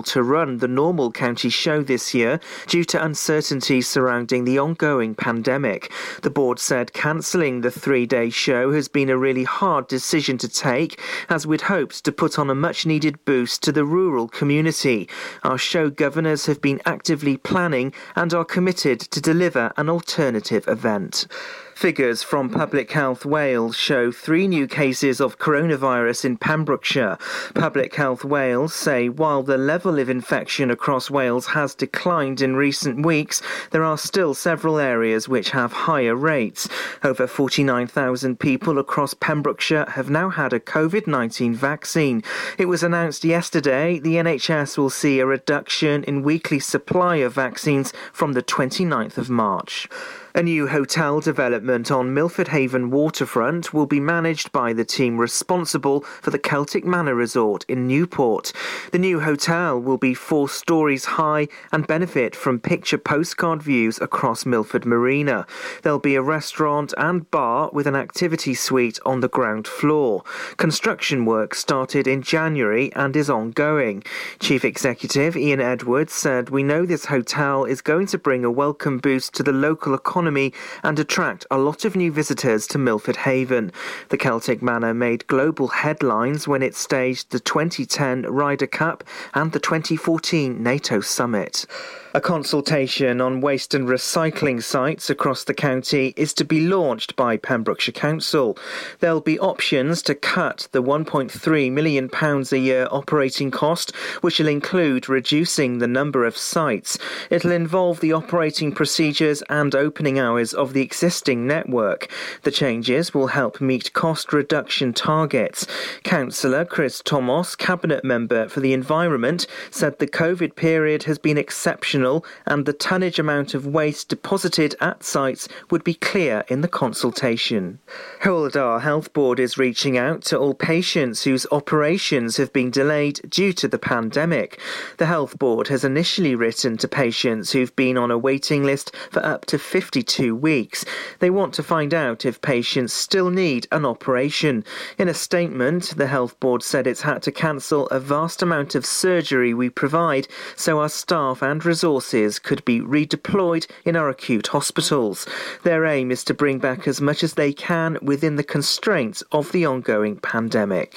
to run the normal county show this year due to uncertainty surrounding the ongoing pandemic. The board said cancelling the three day show has been a really hard decision to take, as we'd hoped to put on a much needed boost to the rural community. Our show governors have been actively planning and are committed to deliver an alternative event. Figures from Public Health Wales show three new cases of coronavirus in Pembrokeshire. Public Health Wales say while the level of infection across Wales has declined in recent weeks, there are still several areas which have higher rates. Over 49,000 people across Pembrokeshire have now had a COVID 19 vaccine. It was announced yesterday the NHS will see a reduction in weekly supply of vaccines from the 29th of March. A new hotel development on Milford Haven waterfront will be managed by the team responsible for the Celtic Manor Resort in Newport. The new hotel will be four stories high and benefit from picture postcard views across Milford Marina. There'll be a restaurant and bar with an activity suite on the ground floor. Construction work started in January and is ongoing. Chief Executive Ian Edwards said, We know this hotel is going to bring a welcome boost to the local economy economy and attract a lot of new visitors to Milford Haven. The Celtic Manor made global headlines when it staged the 2010 Ryder Cup and the 2014 NATO summit. A consultation on waste and recycling sites across the county is to be launched by Pembrokeshire Council. There'll be options to cut the £1.3 million a year operating cost, which will include reducing the number of sites. It'll involve the operating procedures and opening hours of the existing network. The changes will help meet cost reduction targets. Councillor Chris Thomas, Cabinet Member for the Environment, said the COVID period has been exceptional and the tonnage amount of waste deposited at sites would be clear in the consultation. Dda Health Board is reaching out to all patients whose operations have been delayed due to the pandemic. The Health Board has initially written to patients who've been on a waiting list for up to 52 weeks. They want to find out if patients still need an operation. In a statement, the Health Board said it's had to cancel a vast amount of surgery we provide so our staff and resources resources could be redeployed in our acute hospitals. Their aim is to bring back as much as they can within the constraints of the ongoing pandemic.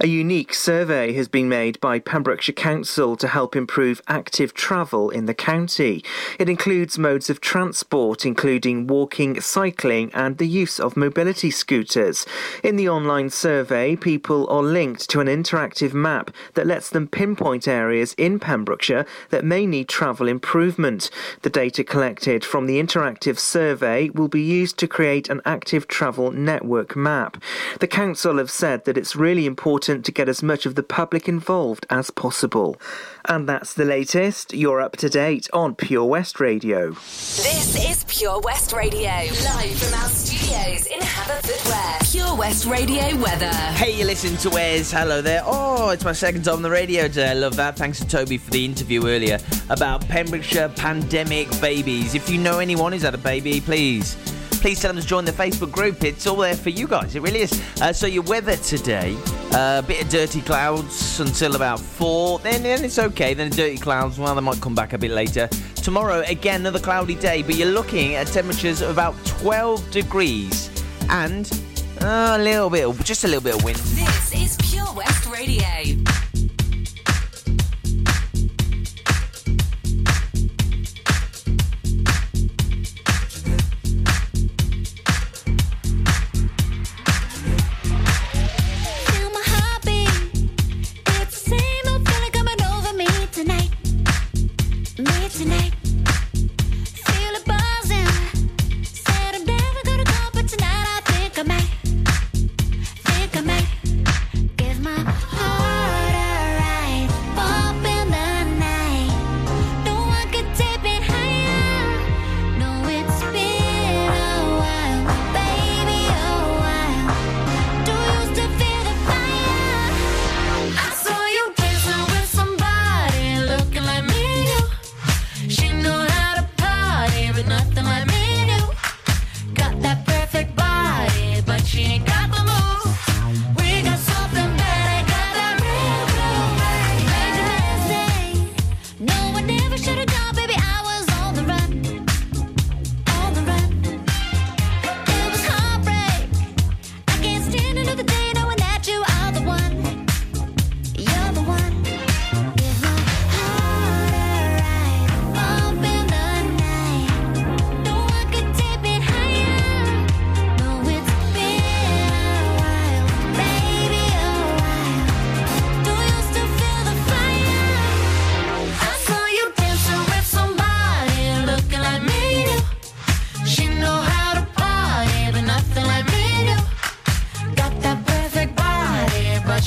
A unique survey has been made by Pembrokeshire Council to help improve active travel in the county. It includes modes of transport, including walking, cycling, and the use of mobility scooters. In the online survey, people are linked to an interactive map that lets them pinpoint areas in Pembrokeshire that may need travel improvement. The data collected from the interactive survey will be used to create an active travel network map. The council have said that it's really important to get as much of the public involved as possible. And that's the latest. You're up to date on Pure West Radio. This is Pure West Radio, live from our studios in Haverfordwest. Pure West Radio weather. Hey, you listen to Wes. Hello there. Oh, it's my second time on the radio today. I love that. Thanks to Toby for the interview earlier about Pembrokeshire pandemic babies. If you know anyone who's had a baby, please please tell them to join the Facebook group. It's all there for you guys. It really is. Uh, so your weather today, a uh, bit of dirty clouds until about four. Then, then it's okay. Then the dirty clouds, well, they might come back a bit later. Tomorrow, again, another cloudy day, but you're looking at temperatures of about 12 degrees and uh, a little bit, just a little bit of wind. This is Pure West Radio.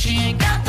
she ain't got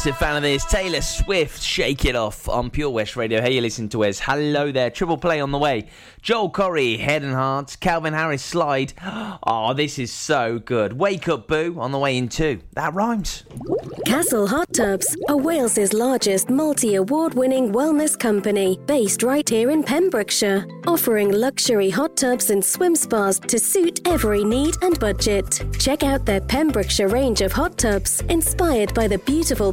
massive fan of this. Taylor Swift, Shake It Off on Pure West Radio. Hey, you listen to us. Hello there. Triple play on the way. Joel Corry, Head and Heart. Calvin Harris, Slide. Oh, this is so good. Wake Up Boo on the way in two. That rhymes. Castle Hot Tubs are Wales's largest multi award winning wellness company based right here in Pembrokeshire, offering luxury hot tubs and swim spas to suit every need and budget. Check out their Pembrokeshire range of hot tubs inspired by the beautiful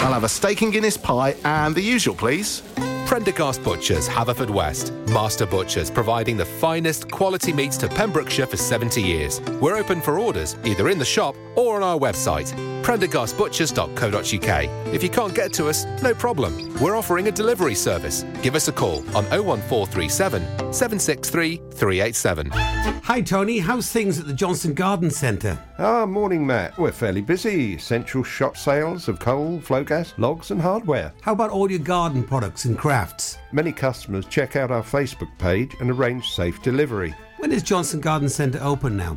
I'll have a steak and Guinness pie and the usual, please. Prendergast Butchers, Haverfordwest. Master Butchers, providing the finest quality meats to Pembrokeshire for 70 years. We're open for orders, either in the shop or on our website. PrendergastButchers.co.uk. If you can't get to us, no problem. We're offering a delivery service. Give us a call on 01437 763 387. Hi, Tony. How's things at the Johnston Garden Centre? Ah, morning, Matt. We're fairly busy. Central shop sales of coal, flow gas, logs, and hardware. How about all your garden products and crafts? Many customers check out our Facebook page and arrange safe delivery. When is Johnston Garden Centre open now?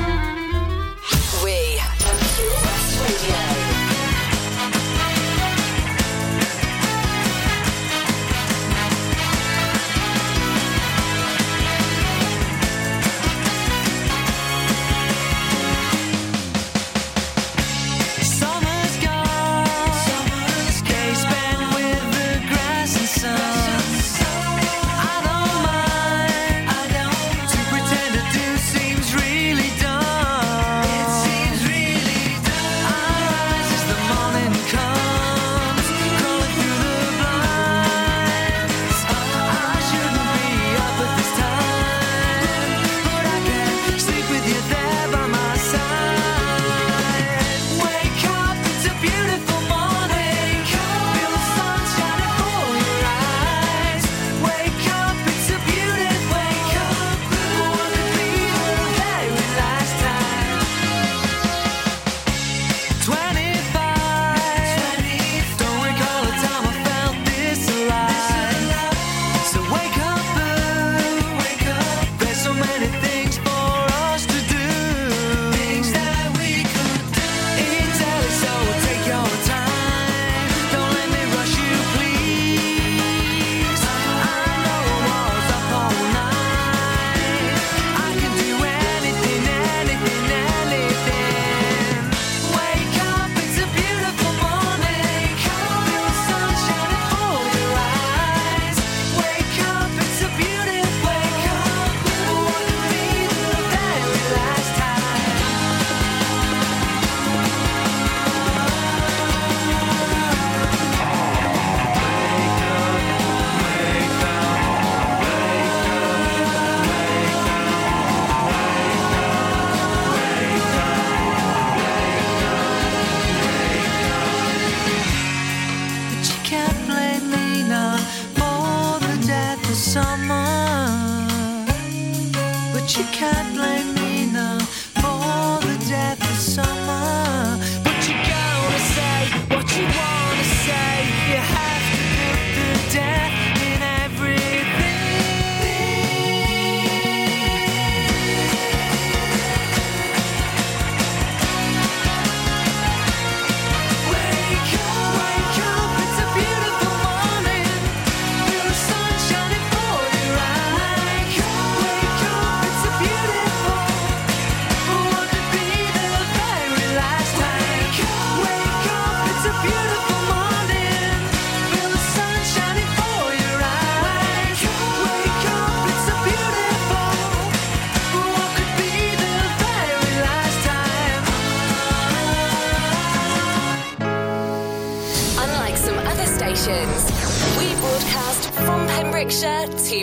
Thank you.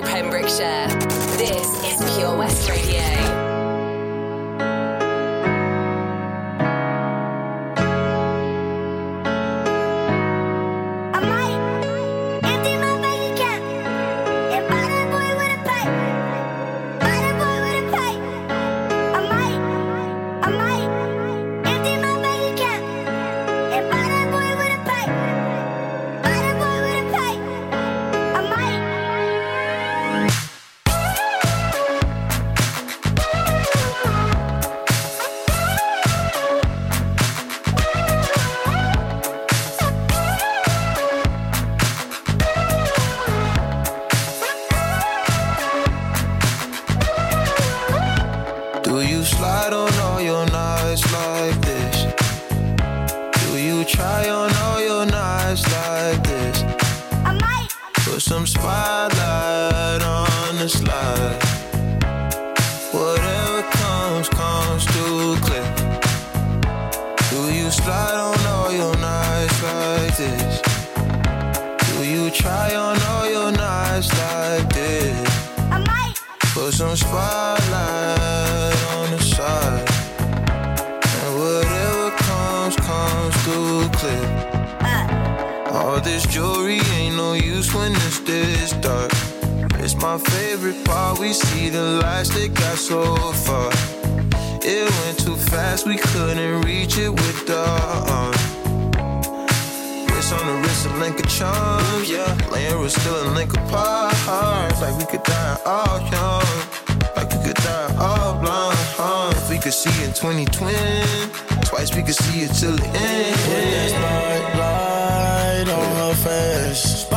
Pembrokeshire. This is Pure West Radio. We see the lights that got so far. It went too fast, we couldn't reach it with the uh, arm. Wrist on the wrist, a link of charms, yeah. Laying was still a link apart. Like we could die all young. Like we could die all blind. Huh? If we could see in 2020, twice we could see it till the end. Put that spotlight on her face.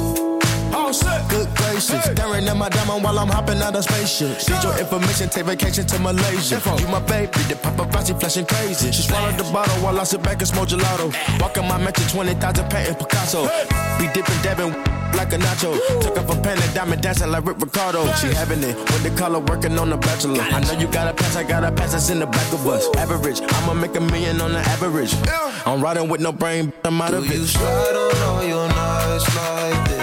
Good gracious. Staring at my diamond while I'm hopping out of spaceship. Need your information, take vacation to Malaysia. You my baby, the paparazzi flashing crazy. She swallowed the bottle while I sit back and smoke gelato. Walking my mansion, 20,000 patent Picasso. Be dipping, dabbing like a nacho. Took off a pen and diamond dancing like Rick Ricardo. She having it with the color working on the bachelor. I know you got a pass, I got a pass that's in the back of us. Average, I'ma make a million on the average. I'm riding with no brain, I'm out of Do it. you slide on all your like this?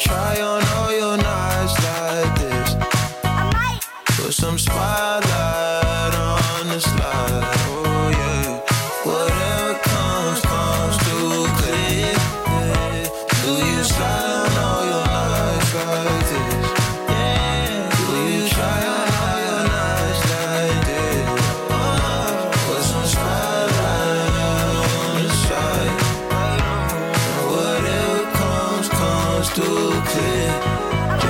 Try on all your nights like this? Put some spotlight clear.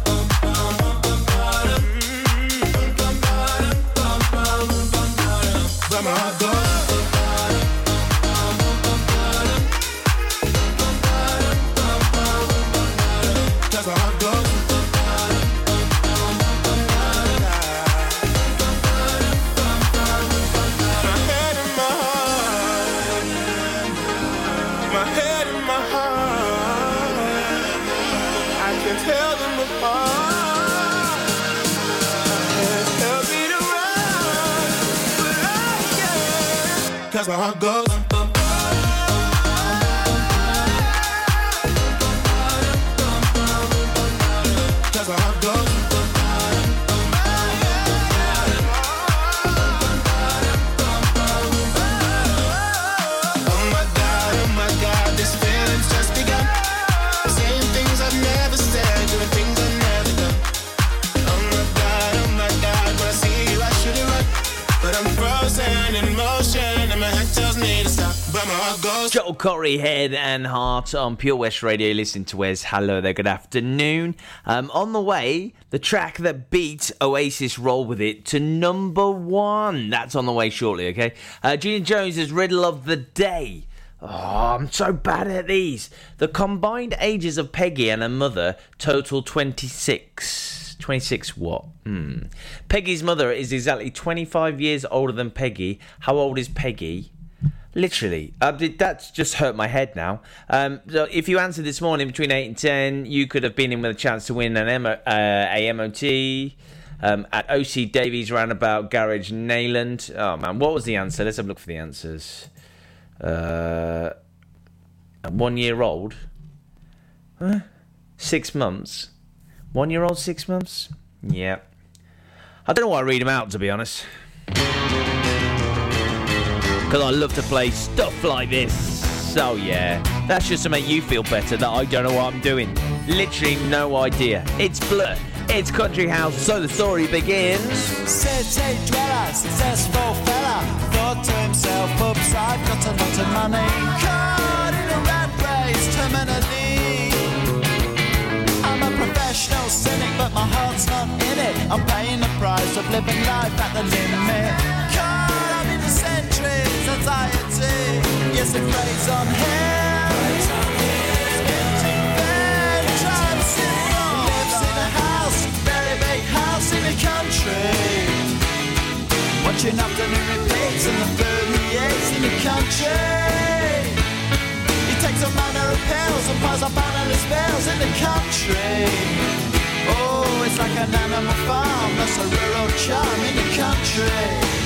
I can't. Cause my Corry, Head and Heart on Pure West Radio. Listen to Wes. Hello there, good afternoon. Um, on the way, the track that beat Oasis Roll With It to number one. That's on the way shortly, okay? Uh, Gina Jones' Riddle of the Day. Oh, I'm so bad at these. The combined ages of Peggy and her mother total 26. 26 what? Hmm. Peggy's mother is exactly 25 years older than Peggy. How old is Peggy? Literally, uh, that's just hurt my head now. Um, so if you answered this morning between eight and ten, you could have been in with a chance to win an M- uh, a MOT um, at OC Davies Roundabout Garage, Neyland. Oh man, what was the answer? Let's have a look for the answers. Uh, one year old, Huh? six months, one year old, six months. Yeah, I don't know why I read them out to be honest. Because I love to play stuff like this. So, yeah, that's just to make you feel better that I don't know what I'm doing. Literally no idea. It's Blur, it's Country House, so the story begins. City dweller, successful fella, thought to himself, oops, I've got a lot of money. Caught in a rat race, terminally. I'm a professional cynic, but my heart's not in it. I'm paying the price of living life at the limit. Centuries. Yes, it preys on him. A house, in the country. Watching afternoon repeats and the food he eats in the country. He takes all manner of pills and piles up analyst bills in the country. Oh, it's like an animal farm, that's a rural charm in the country.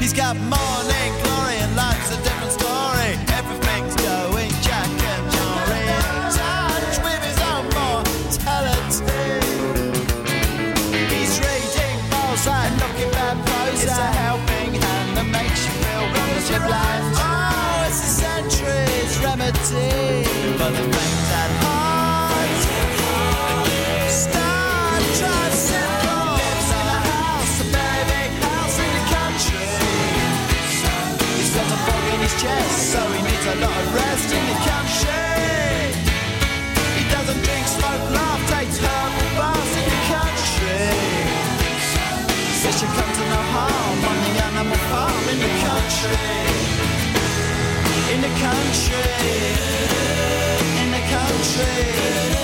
He's got morning glory and life's a different story. Everything's going Jack and Jory in touch with his own mortality. He's reading Mozart, looking bad prose. It's a helping hand that makes you feel relative blind. Oh, it's a century's remedy for the in the. He doesn't drink, smoke, laugh, in the country. Says you come to no harm on the animal farm in the country. In the country. In the country.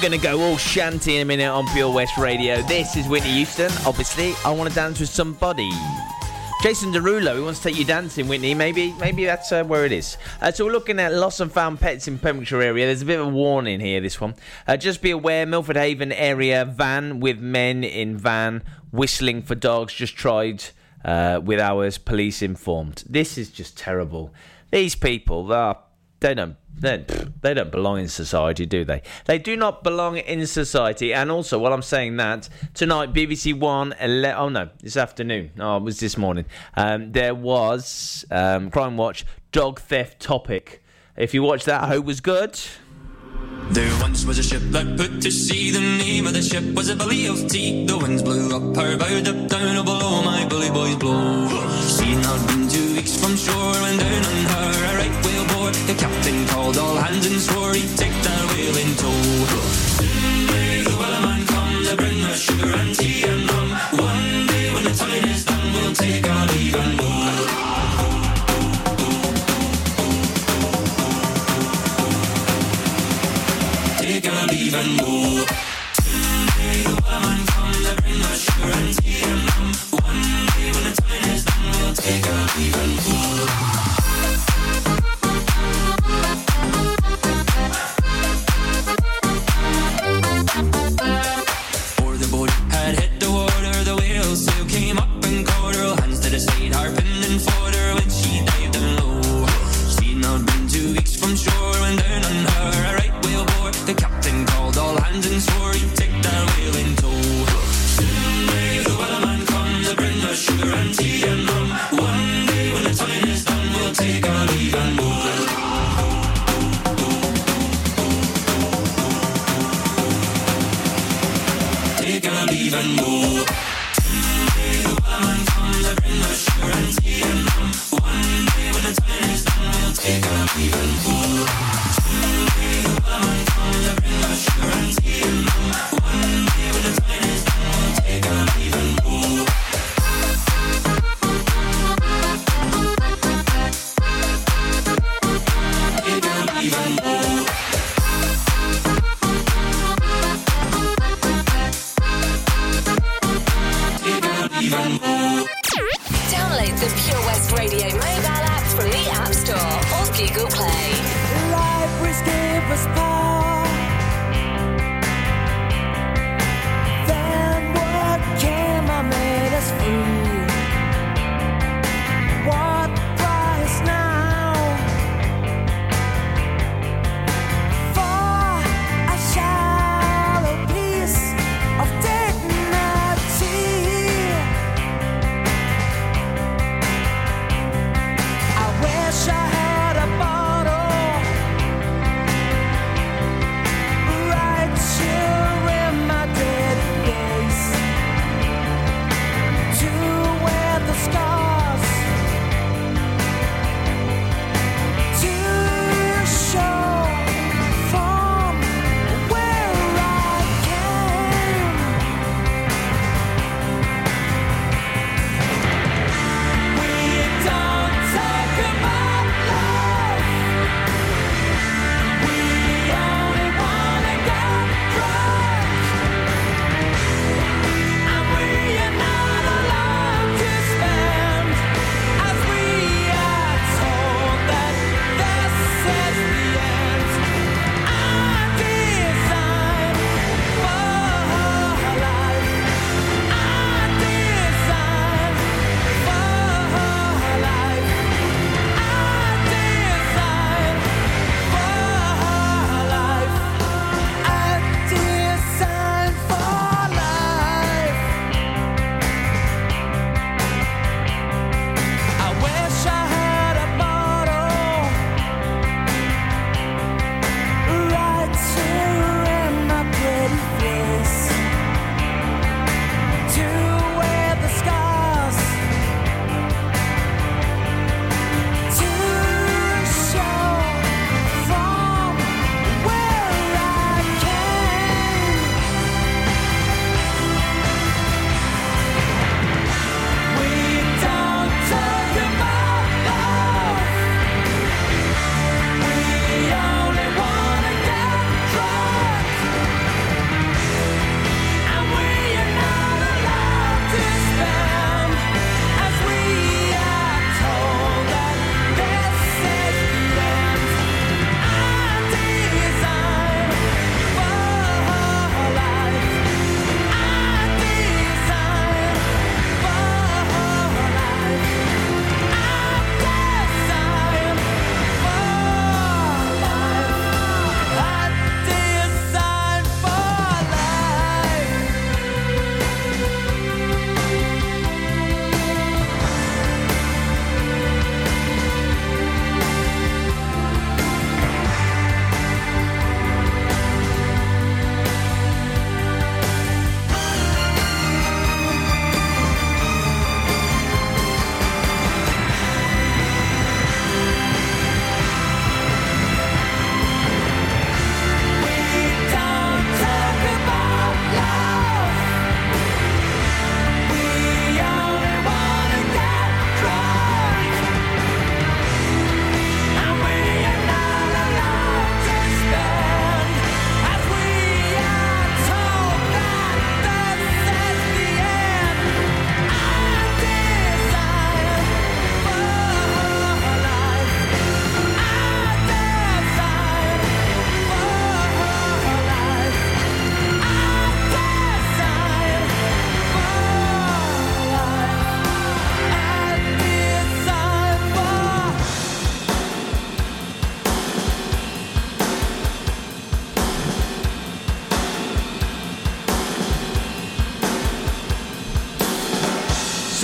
Going to go all shanty in a minute on Pure West Radio. This is Whitney Houston. Obviously, I want to dance with somebody. Jason Derulo, he wants to take you dancing, Whitney. Maybe, maybe that's uh, where it is. Uh, so we're looking at lost and found pets in Pembrokeshire area. There's a bit of a warning here. This one. Uh, just be aware, Milford Haven area van with men in van whistling for dogs. Just tried uh, with ours. Police informed. This is just terrible. These people are they don't they, they don't belong in society, do they? They do not belong in society. And also, while I'm saying that, tonight BBC One, ele- oh no, this afternoon, oh, it was this morning. Um, there was um, Crime Watch dog theft topic. If you watched that, I hope it was good. There once was a ship that put to sea. The name of the ship was a Billy of Tea. The winds blew up her bow, up down below my bully boys blow. She had not been two weeks from shore when down on her a right. The captain called all hands and swore he'd take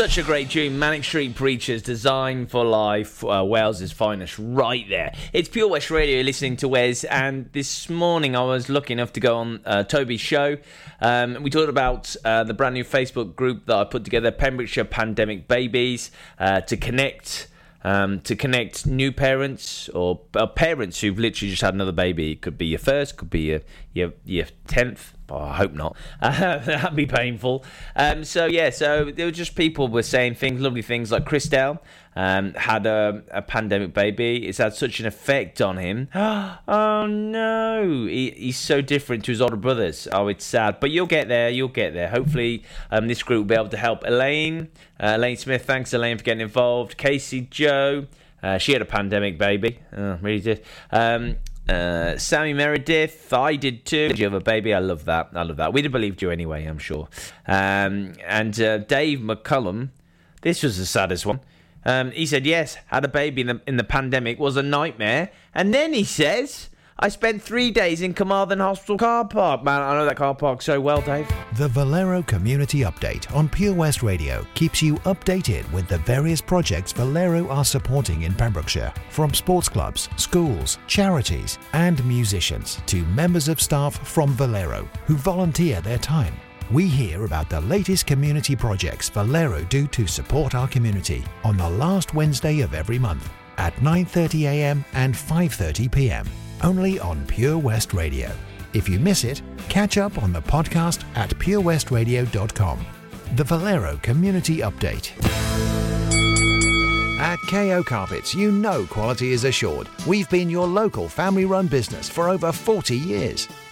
Such a great tune. Manic Street Preachers, Design for Life, uh, Wales's finest, right there. It's Pure West Radio, listening to Wes. And this morning I was lucky enough to go on uh, Toby's show. Um, we talked about uh, the brand new Facebook group that I put together, Pembrokeshire Pandemic Babies, uh, to connect. Um, to connect new parents or uh, parents who've literally just had another baby. It could be your first, could be your your, your tenth. Oh, I hope not. That'd be painful. Um, so yeah, so there were just people were saying things, lovely things like Christelle um, had a, a pandemic baby. It's had such an effect on him. oh no, he, he's so different to his older brothers. Oh, it's sad, but you'll get there. You'll get there. Hopefully, um, this group will be able to help Elaine. Uh, Elaine Smith, thanks Elaine for getting involved. Casey Joe, uh, she had a pandemic baby. Oh, really did. Um, uh, Sammy Meredith, I did too. Did you have a baby? I love that. I love that. We'd have believed you anyway, I'm sure. Um, and uh, Dave McCullum, this was the saddest one. Um, he said, yes, had a baby in the, in the pandemic, was a nightmare. And then he says, I spent three days in Carmarthen Hospital car park. Man, I know that car park so well, Dave. The Valero Community Update on Pure West Radio keeps you updated with the various projects Valero are supporting in Pembrokeshire, from sports clubs, schools, charities, and musicians to members of staff from Valero who volunteer their time. We hear about the latest community projects Valero do to support our community on the last Wednesday of every month at 9:30 a.m. and 5:30 p.m. only on Pure West Radio. If you miss it, catch up on the podcast at purewestradio.com. The Valero Community Update. At KO Carpets, you know quality is assured. We've been your local family run business for over 40 years.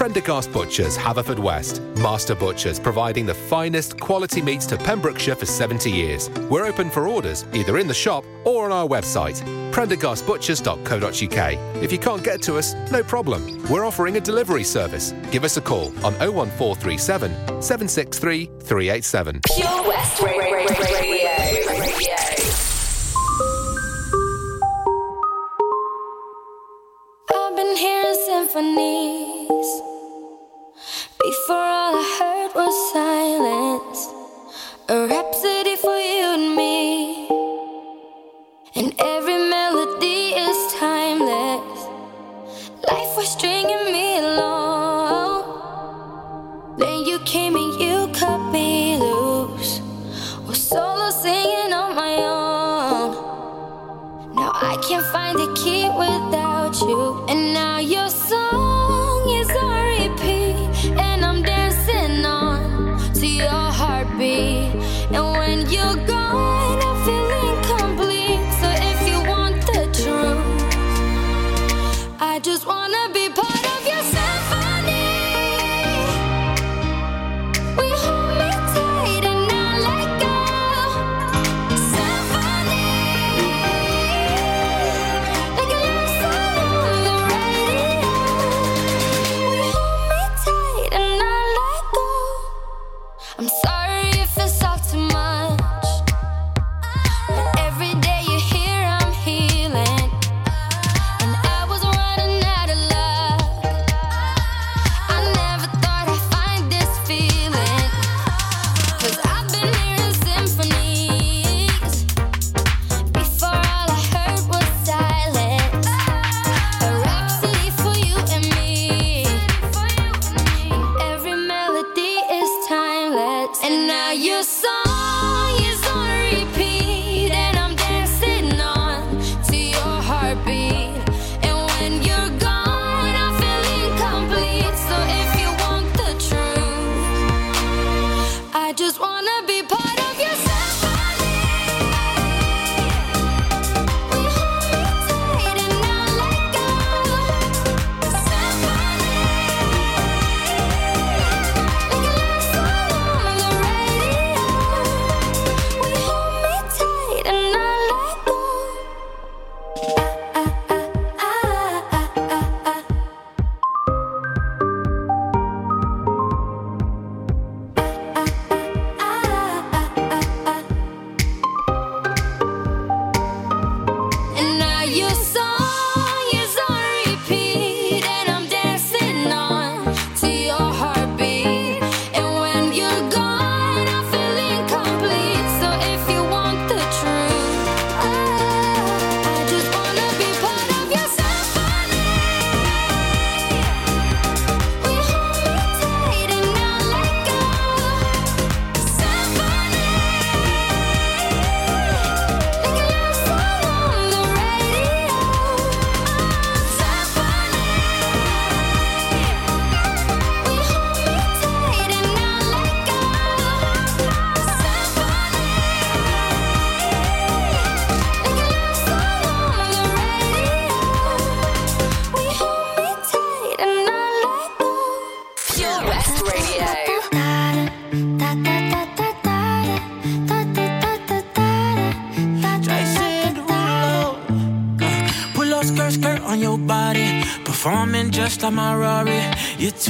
Prendergast Butchers, Haverfordwest. Master Butchers, providing the finest quality meats to Pembrokeshire for 70 years. We're open for orders, either in the shop or on our website, prendergastbutchers.co.uk. If you can't get to us, no problem. We're offering a delivery service. Give us a call on 01437 763 387. Pure West Radio. Radio. I've been Before all I heard was silence. A rhapsody for you and me. And every melody is timeless. Life was stringing me along. Then you came and you cut me loose. Was solo singing on my own. Now I can't find the key without you. And now your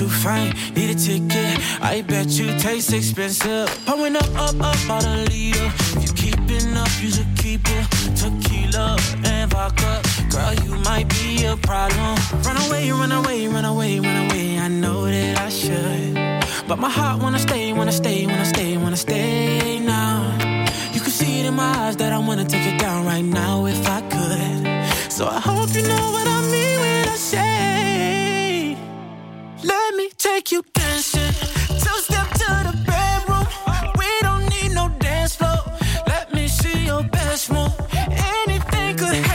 too fine, need a ticket. I bet you taste expensive. Pouring up, up, up, out a leader. If you keeping up, you should keep it. Tequila and vodka. Girl, you might be a problem. Run away, run away, run away, run away. I know that I should. But my heart wanna stay, could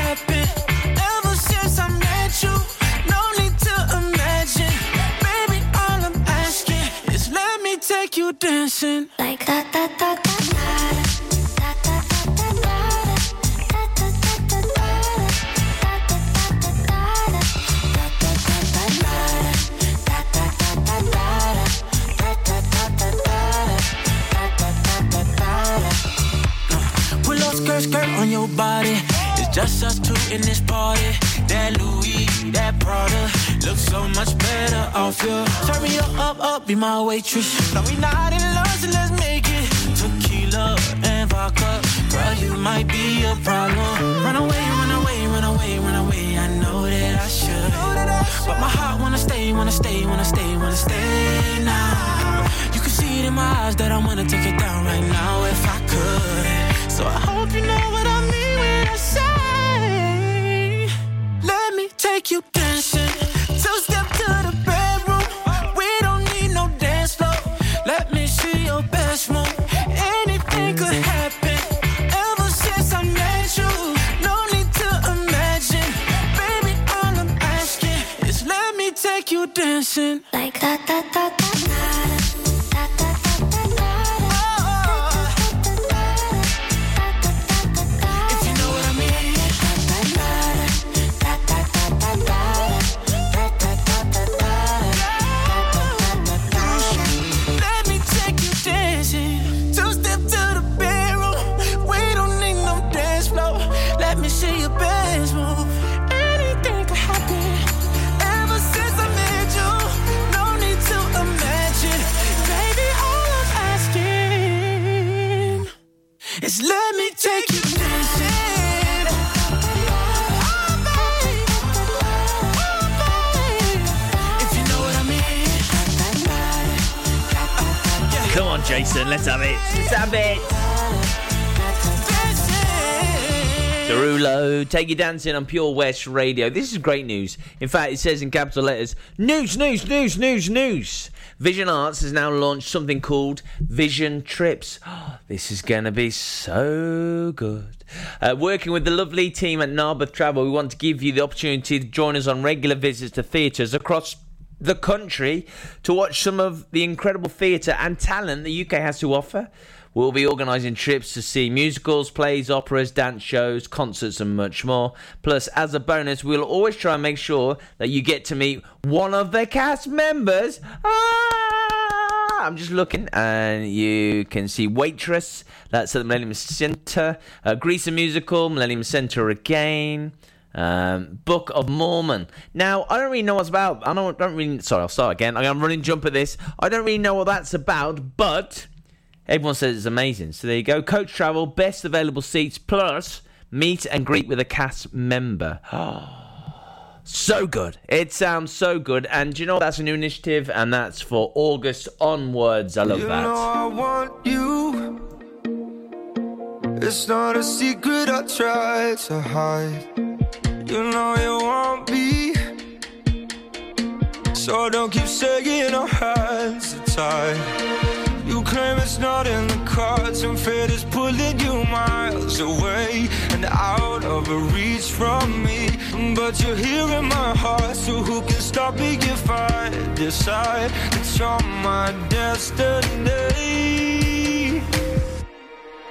be my waitress. No, we not in love, so let's make it. Tequila and vodka, girl, you might be a problem. Run away, run away, run away, run away. I know that I should, but my heart wanna stay, wanna stay, wanna stay, wanna stay now. You can see it in my eyes that I wanna take it down right now if I could. So I hope you know what I mean when I say, Let me take you dancing. Dancing. Like that, Jason, let's have it. Let's have it. Derulo, take you dancing on Pure West Radio. This is great news. In fact, it says in capital letters, news, news, news, news, news. Vision Arts has now launched something called Vision Trips. this is going to be so good. Uh, working with the lovely team at Narberth Travel, we want to give you the opportunity to join us on regular visits to theatres across the country to watch some of the incredible theatre and talent the UK has to offer. We'll be organising trips to see musicals, plays, operas, dance shows, concerts, and much more. Plus, as a bonus, we'll always try and make sure that you get to meet one of the cast members. Ah! I'm just looking, and you can see Waitress, that's at the Millennium Centre, uh, Grease and Musical, Millennium Centre again. Um, Book of Mormon. Now, I don't really know what's about. I don't, don't really. Sorry, I'll start again. I'm running jump at this. I don't really know what that's about, but everyone says it's amazing. So there you go. Coach travel, best available seats, plus meet and greet with a cast member. so good. It sounds so good. And you know that's a new initiative, and that's for August onwards. I love you that. know I want you. It's not a secret I try to hide. You know you want me. So don't keep saying our hands are tied. You claim it's not in the cards, and fate is pulling you miles away and out of reach from me. But you're here in my heart, so who can stop me if I decide that you're my destiny?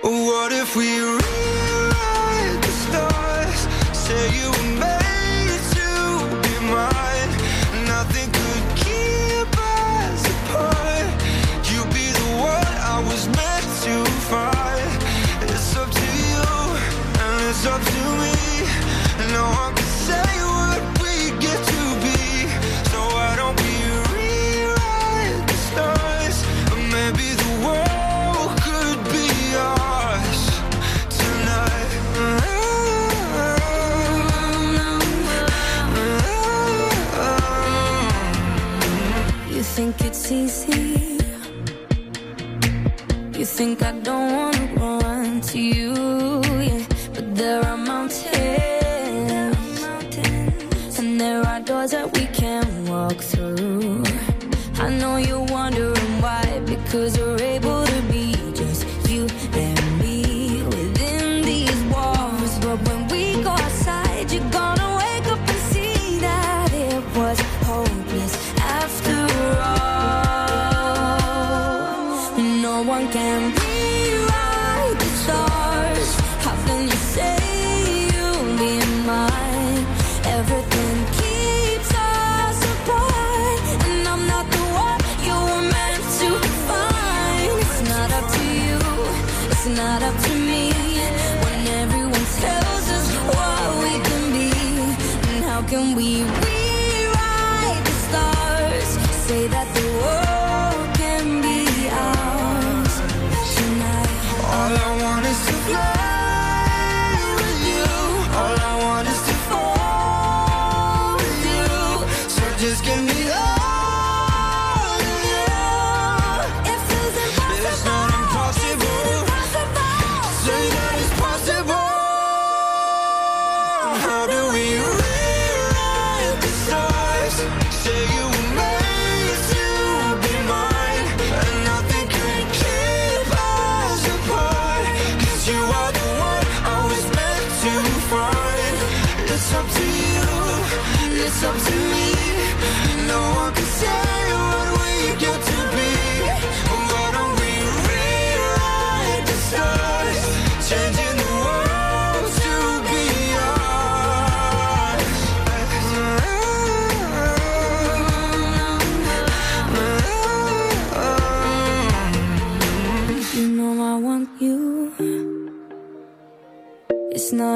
What if we? say you were made to be mine. Nothing could keep us apart. You'd be the one I was meant to find. It's up to you, and it's up to me. No one can say. think it's easy. You think I don't wanna run to you, yeah. But there are mountains, and there are doors that we can't walk through. I know you're wondering why, because we're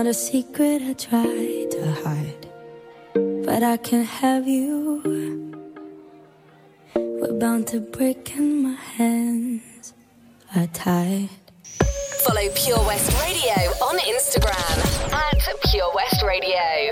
a secret I try to hide, but I can't have you. We're bound to break, and my hands are tied. Follow Pure West Radio on Instagram at Pure West Radio.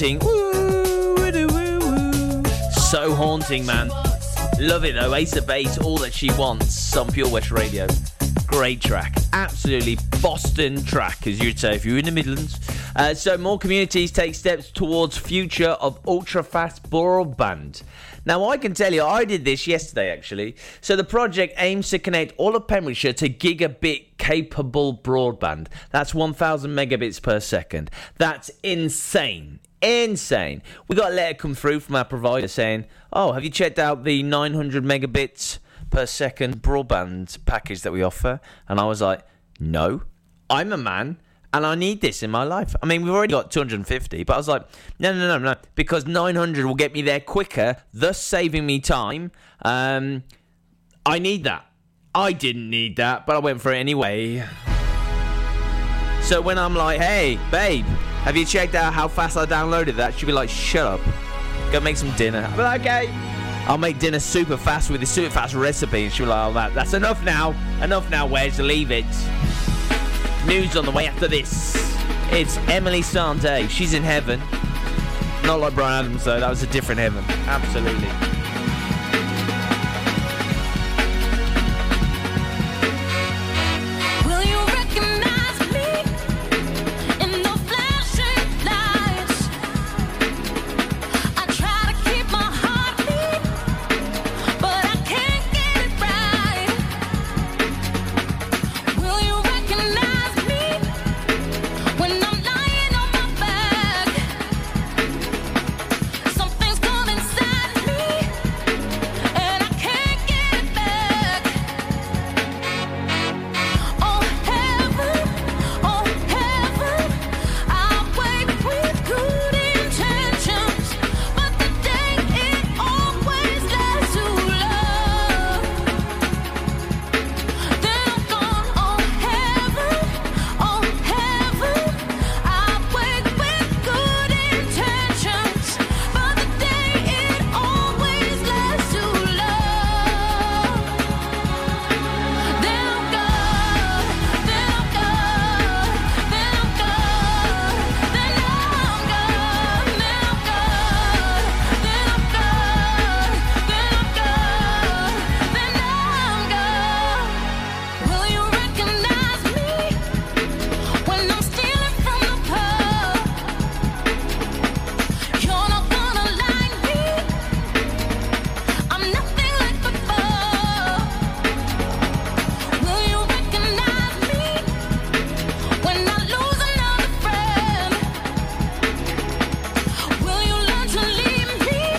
Woo. So haunting, man. Love it though. Ace of Base, all that she wants on Pure West Radio. Great track. Absolutely Boston track, as you'd say if you're in the Midlands. Uh, so more communities take steps towards future of ultra fast broadband. Now I can tell you, I did this yesterday actually. So the project aims to connect all of Pembrokeshire to gigabit capable broadband. That's 1,000 megabits per second. That's insane. Insane. We got a letter come through from our provider saying, "Oh, have you checked out the 900 megabits per second broadband package that we offer?" And I was like, "No, I'm a man." And I need this in my life. I mean, we've already got 250, but I was like, no, no, no, no, because 900 will get me there quicker, thus saving me time. Um, I need that. I didn't need that, but I went for it anyway. So when I'm like, hey, babe, have you checked out how fast I downloaded that? She'll be like, shut up. Go make some dinner. I'll like, okay. I'll make dinner super fast with this super fast recipe. And she'll be like, oh, that, that's enough now. Enough now, Wes. Leave it. News on the way after this. It's Emeli Sandé. She's in heaven. Not like Bryan Adams, though. That was a different heaven. Absolutely.